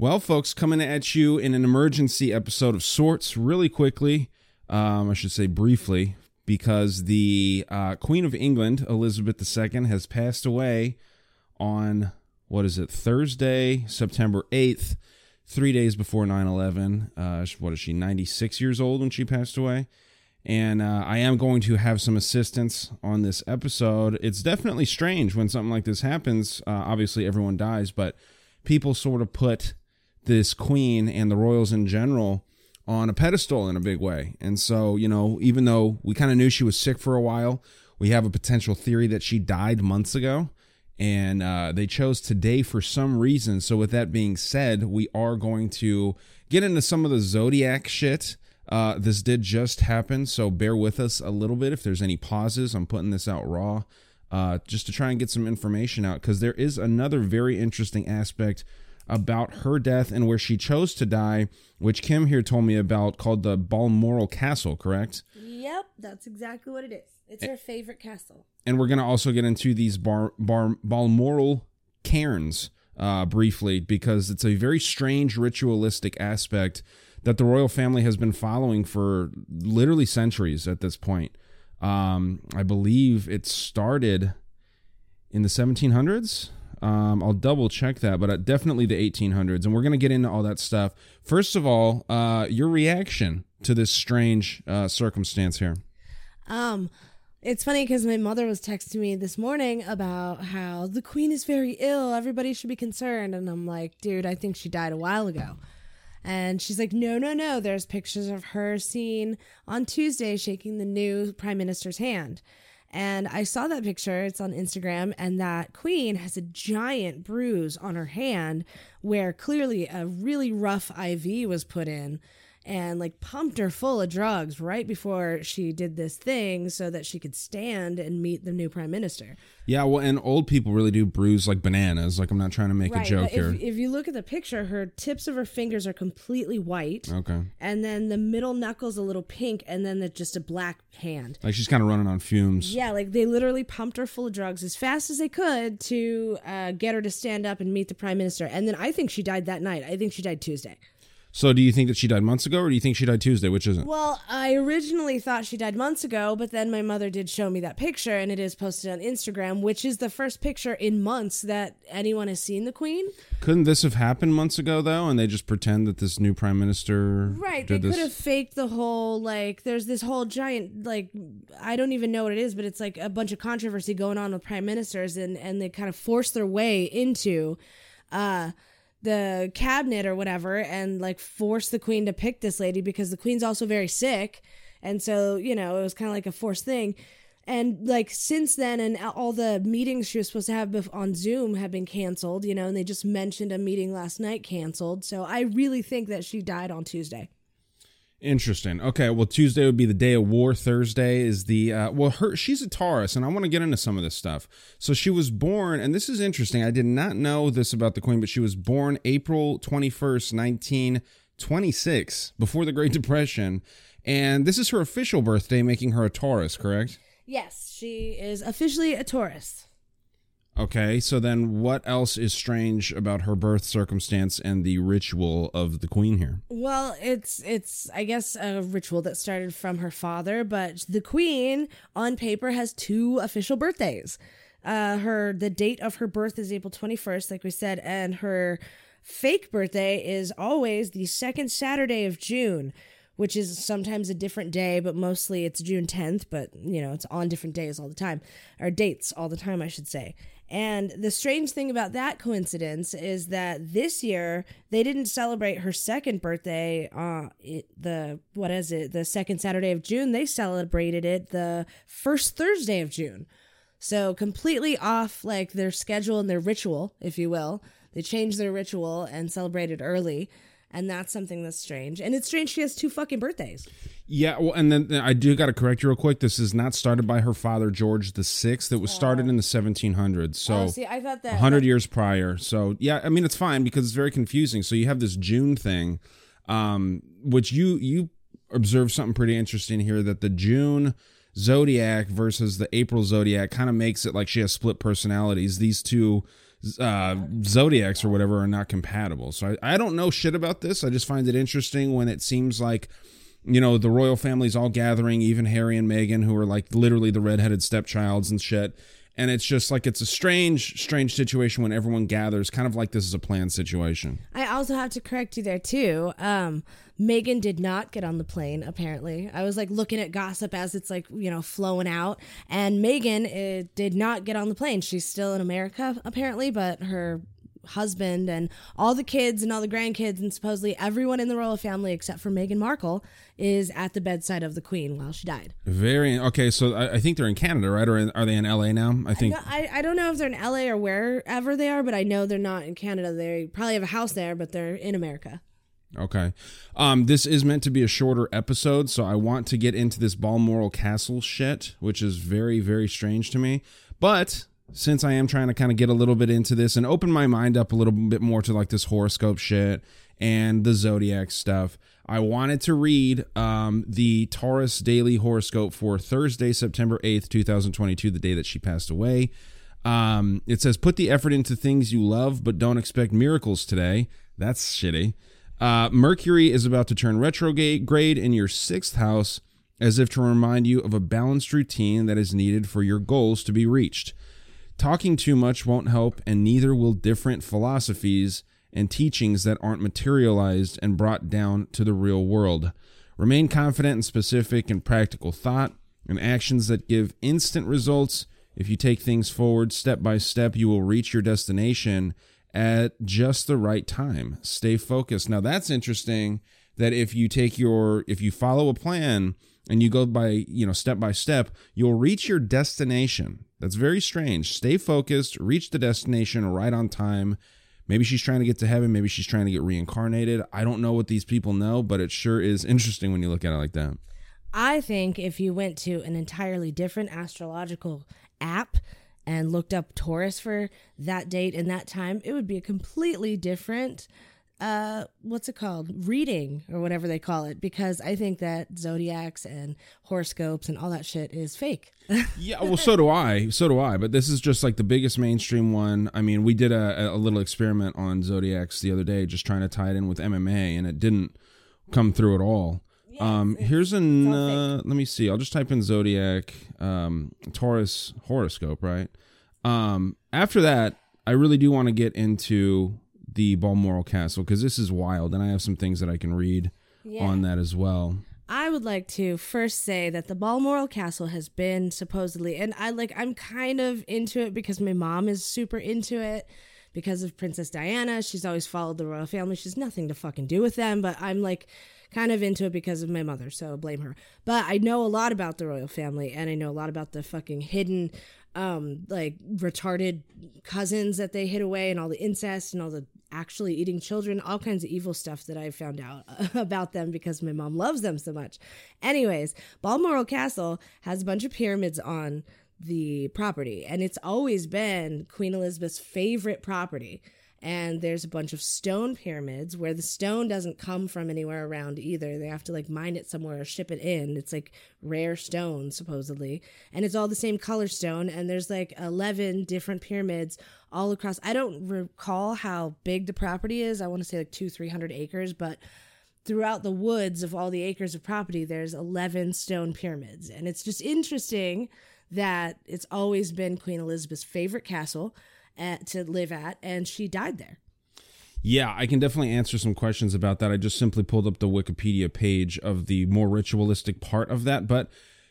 Well, folks, coming at you in an emergency episode of sorts, really quickly, um, I should say briefly, because the uh, Queen of England, Elizabeth II, has passed away on, what is it, Thursday, September 8th, three days before 9 11. Uh, what is she, 96 years old when she passed away? And uh, I am going to have some assistance on this episode. It's definitely strange when something like this happens. Uh, obviously, everyone dies, but people sort of put this queen and the royals in general on a pedestal in a big way. And so, you know, even though we kind of knew she was sick for a while, we have a potential theory that she died months ago. And uh, they chose today for some reason. So, with that being said, we are going to get into some of the zodiac shit. Uh, this did just happen, so bear with us a little bit if there's any pauses. I'm putting this out raw uh, just to try and get some information out because there is another very interesting aspect about her death and where she chose to die, which Kim here told me about, called the Balmoral Castle, correct? Yep, that's exactly what it is. It's her favorite castle. And we're going to also get into these bar, bar, Balmoral cairns uh, briefly because it's a very strange ritualistic aspect that the royal family has been following for literally centuries at this point. Um, I believe it started in the 1700s. Um, I'll double check that, but uh, definitely the 1800s. And we're going to get into all that stuff. First of all, uh, your reaction to this strange uh, circumstance here. Um, it's funny because my mother was texting me this morning about how the queen is very ill. Everybody should be concerned. And I'm like, dude, I think she died a while ago. And she's like, no, no, no. There's pictures of her seen on Tuesday shaking the new prime minister's hand. And I saw that picture, it's on Instagram, and that queen has a giant bruise on her hand where clearly a really rough IV was put in and like pumped her full of drugs right before she did this thing so that she could stand and meet the new prime minister. Yeah, well, and old people really do bruise like bananas. Like, I'm not trying to make Right, a joke but here. if, if you look at the picture, her tips of her fingers are completely white. okay. And then the middle knuckle's a little pink, and then the, just a black hand. Like, she's kind of running on fumes. Yeah, like they literally pumped her full of drugs as fast as they could to uh, get her to stand up and meet the prime minister. And then I think she died that night. I think she died Tuesday. So, do you think that she died months ago, or do you think she died Tuesday? Which isn't? Well, I originally thought she died months ago, but then my mother did show me that picture, and it is posted on Instagram, which is the first picture in months that anyone has seen the queen. Couldn't this have happened months ago, though, and they just pretend that this new prime minister Right. They this? could have faked the whole like there's this whole giant like I don't even know what it is, but it's like a bunch of controversy going on with prime ministers and and they kind of force their way into uh the cabinet or whatever and like force the queen to pick this lady because the queen's also very sick. And so, you know, it was kind of like a forced thing. And like since then, and all the meetings she was supposed to have on Zoom have been canceled, you know, and they just mentioned a meeting last night canceled. So I really think that she died on Tuesday. Interesting. Okay, well, Tuesday would be the day of war. Thursday is the uh, well, her she's a Taurus, and I want to get into some of this stuff. So she was born, and this is interesting. I did not know this about the Queen, but she was born April twenty first, nineteen twenty six, before the Great Depression, and this is her official birthday, making her a Taurus. Correct? Yes, she is officially a Taurus. Okay, so then what else is strange about her birth circumstance and the ritual of the Queen here? Well, it's it's I guess a ritual that started from her father, but the queen on paper has two official birthdays. Uh her the date of her birth is April 21st like we said and her fake birthday is always the second Saturday of June, which is sometimes a different day, but mostly it's June 10th, but you know, it's on different days all the time or dates all the time I should say. And the strange thing about that coincidence is that this year they didn't celebrate her second birthday. Uh, it, the what is it? The second Saturday of June. They celebrated it the first Thursday of June. So completely off like their schedule and their ritual, if you will. They changed their ritual and celebrated early. And that's something that's strange. And it's strange she has two fucking birthdays. Yeah, well, and then I do got to correct you real quick. This is not started by her father, George the Sixth. It was started in the 1700s, so oh, see, I thought that 100 years prior. So yeah, I mean it's fine because it's very confusing. So you have this June thing, um, which you you observe something pretty interesting here that the June zodiac versus the April zodiac kind of makes it like she has split personalities. These two uh, zodiacs or whatever are not compatible. So I, I don't know shit about this. I just find it interesting when it seems like you know the royal family's all gathering, even Harry and Meghan, who are like literally the redheaded stepchilds and shit. And it's just like it's a strange, strange situation when everyone gathers, kind of like this is a planned situation. I also have to correct you there too. Um, Meghan did not get on the plane. Apparently, I was like looking at gossip as it's like you know flowing out, and megan uh, did not get on the plane. She's still in America apparently, but her husband and all the kids and all the grandkids and supposedly everyone in the royal family except for Meghan Markle is at the bedside of the Queen while she died. Very okay. So I, I think they're in Canada, right? Or in, are they in LA now? I think. I, I, I don't know if they're in LA or wherever they are, but I know they're not in Canada. They probably have a house there, but they're in America. Okay. Um, this is meant to be a shorter episode, so I want to get into this Balmoral Castle shit, which is very, very strange to me. But since I am trying to kind of get a little bit into this and open my mind up a little bit more to like this horoscope shit and the zodiac stuff, I wanted to read um, the Taurus daily horoscope for Thursday, September 8th, 2022, the day that she passed away. Um, it says, Put the effort into things you love, but don't expect miracles today. That's shitty. Uh, Mercury is about to turn retrograde in your sixth house as if to remind you of a balanced routine that is needed for your goals to be reached. Talking too much won't help, and neither will different philosophies and teachings that aren't materialized and brought down to the real world. Remain confident and specific in practical thought and actions that give instant results. If you take things forward step by step, you will reach your destination at just the right time. Stay focused. Now, that's interesting that if you take your, if you follow a plan, and you go by, you know, step by step, you'll reach your destination. That's very strange. Stay focused, reach the destination right on time. Maybe she's trying to get to heaven, maybe she's trying to get reincarnated. I don't know what these people know, but it sure is interesting when you look at it like that. I think if you went to an entirely different astrological app and looked up Taurus for that date and that time, it would be a completely different uh what's it called? Reading or whatever they call it because i think that zodiacs and horoscopes and all that shit is fake. Yeah well so do i. So do i. But this is just like the biggest mainstream one. I mean we did a, a little experiment on zodiacs the other day just trying to tie it in with mma and it didn't come through at all. Um here's an uh, let me see. I'll just type in zodiac um taurus horoscope right? Um after that i really do want to get into the Balmoral Castle because this is wild, and I have some things that I can read yeah. on that as well. I would like to first say that the Balmoral Castle has been supposedly, and I like, I'm kind of into it because my mom is super into it because of Princess Diana. She's always followed the royal family. She's nothing to fucking do with them, but I'm like kind of into it because of my mother, so blame her. But I know a lot about the royal family and I know a lot about the fucking hidden um like retarded cousins that they hid away and all the incest and all the actually eating children, all kinds of evil stuff that I found out about them because my mom loves them so much. Anyways, Balmoral Castle has a bunch of pyramids on the property, and it's always been Queen Elizabeth's favorite property and there's a bunch of stone pyramids where the stone doesn't come from anywhere around either. They have to like mine it somewhere or ship it in. It's like rare stone supposedly, and it's all the same color stone. And there's like 11 different pyramids all across. I don't recall how big the property is. I want to say like two, three hundred acres, but throughout the woods of all the acres of property, there's 11 stone pyramids, and it's just interesting that it's always been Queen Elizabeth's favorite castle at, to live at, and she died there. Yeah, I can definitely answer some questions about that. I just simply pulled up the Wikipedia page of the more ritualistic part of that, but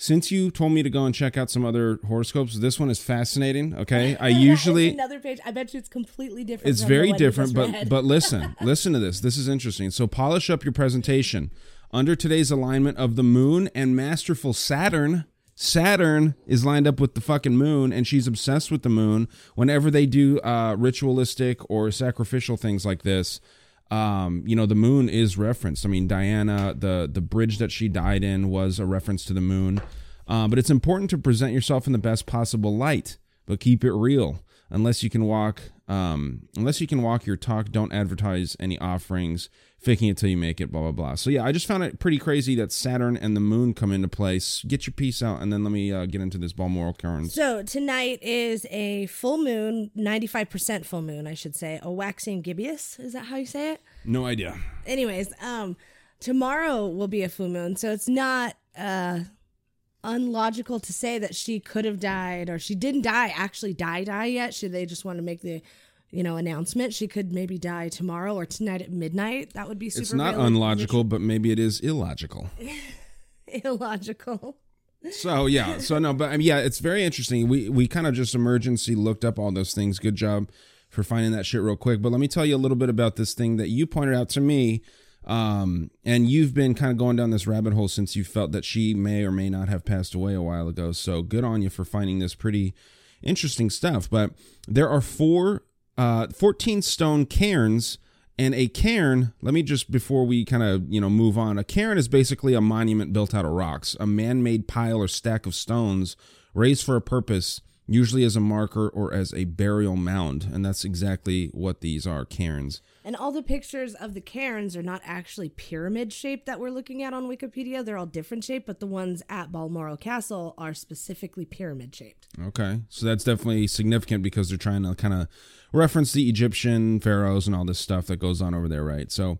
since you told me to go and check out some other horoscopes, this one is fascinating. Okay, I usually another page. I bet you it's completely different. It's very different, but but listen, listen to this. This is interesting. So polish up your presentation under today's alignment of the moon and masterful Saturn Saturn is lined up with the fucking moon, and she's obsessed with the moon. Whenever they do uh, ritualistic or sacrificial things like this, um, you know, the moon is referenced. I mean, Diana, the the bridge that she died in was a reference to the moon. Uh, but it's important to present yourself in the best possible light, but keep it real. Unless you can walk, um, unless you can walk your talk, don't advertise any offerings, faking it till you make it. Blah blah blah. So yeah, I just found it pretty crazy that Saturn and the Moon come into place. Get your piece out, and then let me uh, get into this Balmoral Cairns. So tonight is a full moon, ninety-five percent full moon, I should say. A waxing gibbous. Is that how you say it? No idea. Anyways, um, tomorrow will be a full moon, so it's not uh unlogical to say that she could have died or she didn't die actually die die yet should they just want to make the you know announcement she could maybe die tomorrow or tonight at midnight that would be super It's not unlogical, but maybe it is illogical. illogical So yeah, so no, but I mean, yeah, it's very interesting. We we kind of just emergency looked up all those things. Good job for finding that shit real quick. But let me tell you a little bit about this thing that you pointed out to me. Um, and you've been kind of going down this rabbit hole since you felt that she may or may not have passed away a while ago. So good on you for finding this pretty interesting stuff. But there are four, uh, 14 stone cairns and a cairn, let me just before we kind of, you know, move on. A cairn is basically a monument built out of rocks, a man-made pile or stack of stones raised for a purpose, usually as a marker or as a burial mound, and that's exactly what these are, cairns. And all the pictures of the cairns are not actually pyramid shaped that we're looking at on wikipedia they're all different shape but the ones at balmoral castle are specifically pyramid shaped Okay. So that's definitely significant because they're trying to kind of reference the Egyptian pharaohs and all this stuff that goes on over there, right? So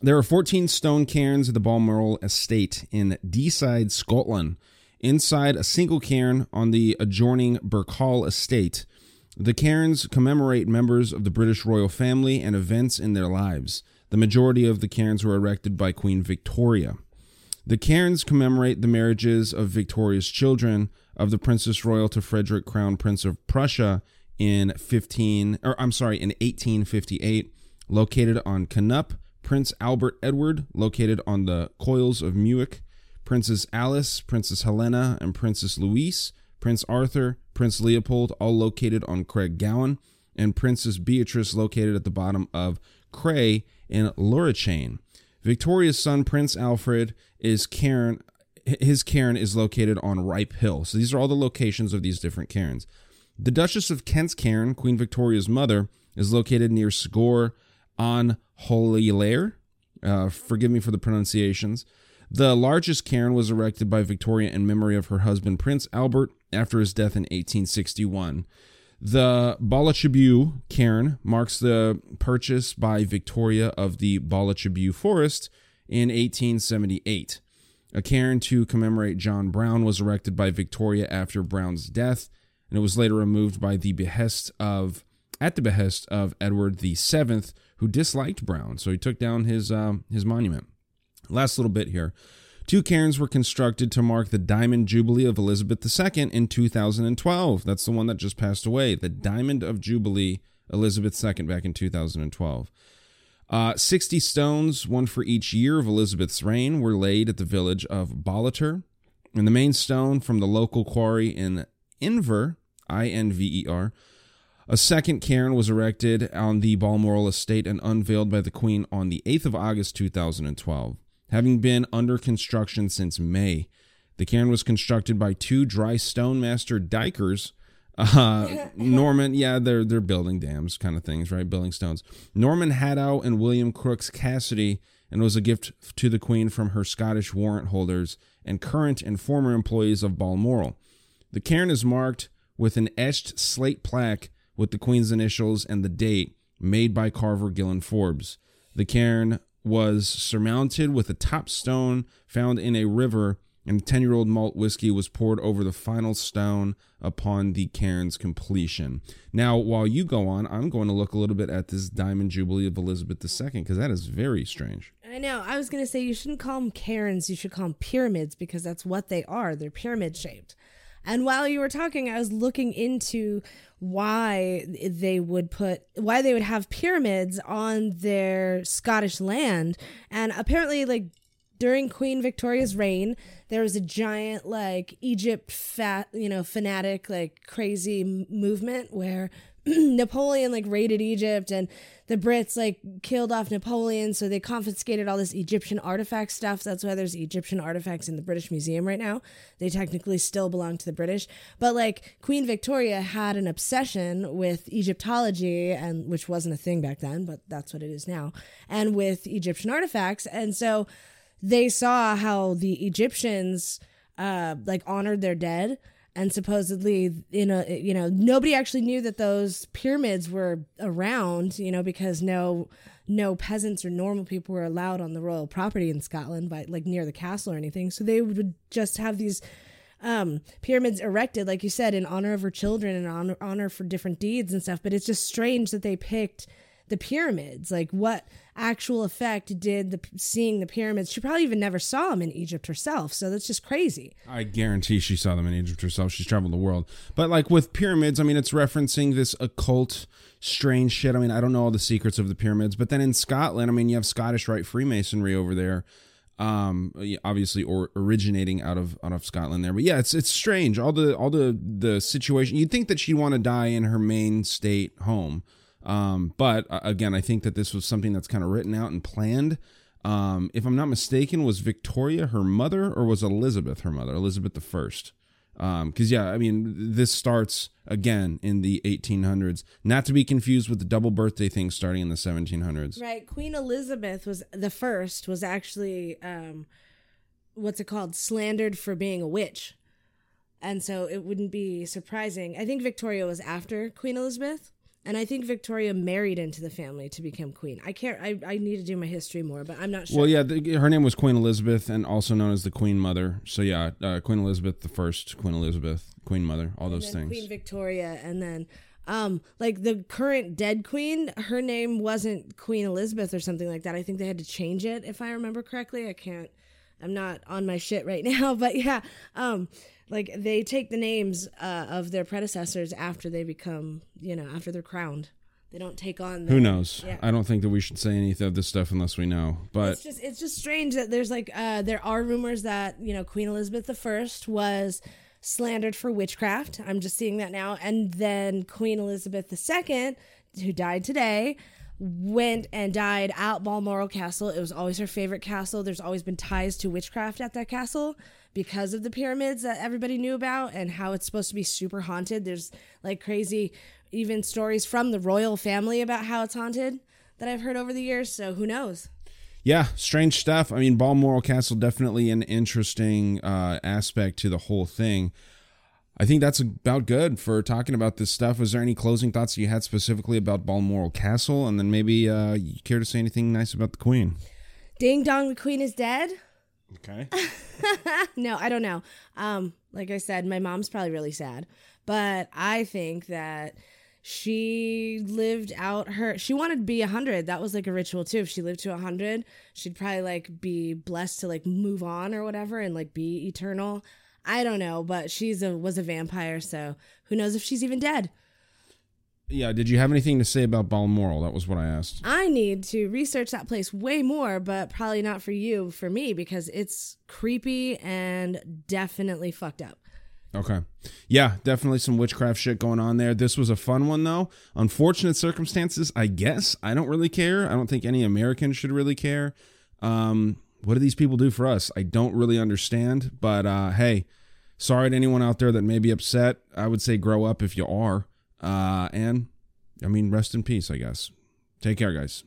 there are 14 stone cairns at the Balmoral estate in Deeside, Scotland. Inside a single cairn on the adjoining Birkhall estate, the cairns commemorate members of the British royal family and events in their lives. The majority of the cairns were erected by Queen Victoria. The cairns commemorate the marriages of Victoria's children of the Princess Royal to Frederick Crown Prince of Prussia in 15 or I'm sorry in 1858 located on Canup, Prince Albert Edward located on the Coyles of Muick, Princess Alice, Princess Helena and Princess Louise, Prince Arthur, Prince Leopold all located on Craig Gowan and Princess Beatrice located at the bottom of Cray in Lurichain. Victoria's son Prince Alfred is cairn his cairn is located on Ripe Hill. So these are all the locations of these different cairns. The Duchess of Kent's cairn, Queen Victoria's mother, is located near Sgor on Holylair. Uh, forgive me for the pronunciations. The largest cairn was erected by Victoria in memory of her husband Prince Albert after his death in 1861. The Ballochbuie cairn marks the purchase by Victoria of the Ballochbuie forest in 1878. A cairn to commemorate John Brown was erected by Victoria after Brown's death, and it was later removed by the behest of at the behest of Edward VII, who disliked Brown, so he took down his um, his monument. Last little bit here. Two cairns were constructed to mark the Diamond Jubilee of Elizabeth II in 2012. That's the one that just passed away. The Diamond of Jubilee, Elizabeth II, back in 2012. Uh, 60 stones, one for each year of Elizabeth's reign, were laid at the village of Ballater. And the main stone from the local quarry in Inver, I N V E R, a second cairn was erected on the Balmoral estate and unveiled by the Queen on the 8th of August 2012. Having been under construction since May, the cairn was constructed by two dry stone master dikers. Uh, Norman, yeah, they're they're building dams, kind of things, right? Building stones. Norman Haddow and William Crooks Cassidy, and was a gift to the Queen from her Scottish warrant holders and current and former employees of Balmoral. The cairn is marked with an etched slate plaque with the Queen's initials and the date made by carver Gillen Forbes. The cairn was surmounted with a top stone found in a river, and 10 year old malt whiskey was poured over the final stone upon the cairn's completion. Now, while you go on, I'm going to look a little bit at this Diamond Jubilee of Elizabeth II because that is very strange. I know. I was going to say you shouldn't call them cairns. You should call them pyramids because that's what they are. They're pyramid shaped. And while you were talking, I was looking into why they would put, why they would have pyramids on their Scottish land. And apparently, like, during Queen Victoria's reign, there was a giant like Egypt fat, you know, fanatic like crazy movement where Napoleon like raided Egypt and the Brits like killed off Napoleon, so they confiscated all this Egyptian artifact stuff. That's why there's Egyptian artifacts in the British Museum right now. They technically still belong to the British, but like Queen Victoria had an obsession with Egyptology and which wasn't a thing back then, but that's what it is now, and with Egyptian artifacts, and so they saw how the Egyptians uh like honored their dead and supposedly you know you know nobody actually knew that those pyramids were around you know because no no peasants or normal people were allowed on the royal property in Scotland by like near the castle or anything. So they would just have these um, pyramids erected like you said in honor of her children and honor, honor for different deeds and stuff. But it's just strange that they picked the pyramids like what actual effect did the seeing the pyramids she probably even never saw them in egypt herself so that's just crazy I guarantee she saw them in Egypt herself. She's traveled the world. But like with pyramids, I mean, it's referencing this occult, strange shit. I mean, I don't know all the secrets of the pyramids. But then in Scotland, I mean, you have Scottish Rite Freemasonry over there. Um, obviously, or originating out of out of Scotland there. But yeah, it's it's strange. All the all the the situation. You'd think that she'd want to die in her main state home. Um, but uh, again, I think that this was something that's kind of written out and planned. Um, if I'm not mistaken, was Victoria her mother or was Elizabeth her mother? Elizabeth the First. Um, because yeah, I mean, this starts again in the 1800s, not to be confused with the double birthday thing starting in the 1700s. right queen elizabeth was the first was actually um what's it called slandered for being a witch and so it wouldn't be surprising i think victoria was after queen elizabeth and i think victoria married into the family to become queen i can't i, I need to do my history more but i'm not sure Well, yeah, the, her name was Queen Elizabeth, and also known as the Queen Mother. So yeah, uh, Queen Elizabeth the First, Queen Elizabeth, Queen Mother, all those things. Queen Victoria, and then um, like the current dead queen, her name wasn't Queen Elizabeth or something like that. I think they had to change it, if I remember correctly. I can't. I'm not on my shit right now, but yeah, um, like they take the names uh, of their predecessors after they become, you know, after they're crowned. They don't take on. Who knows? Yeah. I don't think that we should say any of this stuff unless we know. But it's just it's just strange that there's like uh there are rumors that you know Queen Elizabeth I was slandered for witchcraft. I'm just seeing that now, and then Queen Elizabeth II, who died today, went and died at Balmoral Castle. It was always her favorite castle. There's always been ties to witchcraft at that castle because of the pyramids that everybody knew about and how it's supposed to be super haunted. There's like crazy even stories from the royal family about how it's haunted that I've heard over the years. So who knows? Yeah, strange stuff. I mean, Balmoral Castle definitely an interesting uh, aspect to the whole thing. I think that's about good for talking about this stuff. Was there any closing thoughts you had specifically about Balmoral Castle, and then maybe uh, you care to say anything nice about the Queen? Ding dong, the queen is dead. Okay. no, I don't know. Um, like I said, my mom's probably really sad, but I think that she lived out her. She wanted to be a hundred. That was like a ritual too. If she lived to a hundred, she'd probably like be blessed to like move on or whatever and like be eternal. I don't know, but she's a was a vampire, so who knows if she's even dead. Yeah. Did you have anything to say about Balmoral? That was what I asked. I need to research that place way more, but probably not for you, for me, because it's creepy and definitely fucked up. Okay. Yeah, definitely some witchcraft shit going on there. This was a fun one though. Unfortunate circumstances, I guess. I don't really care. I don't think any American should really care. Um, what do these people do for us? I don't really understand. But uh, hey, sorry to anyone out there that may be upset. I would say grow up if you are. Uh, and I mean, rest in peace, I guess. Take care, guys.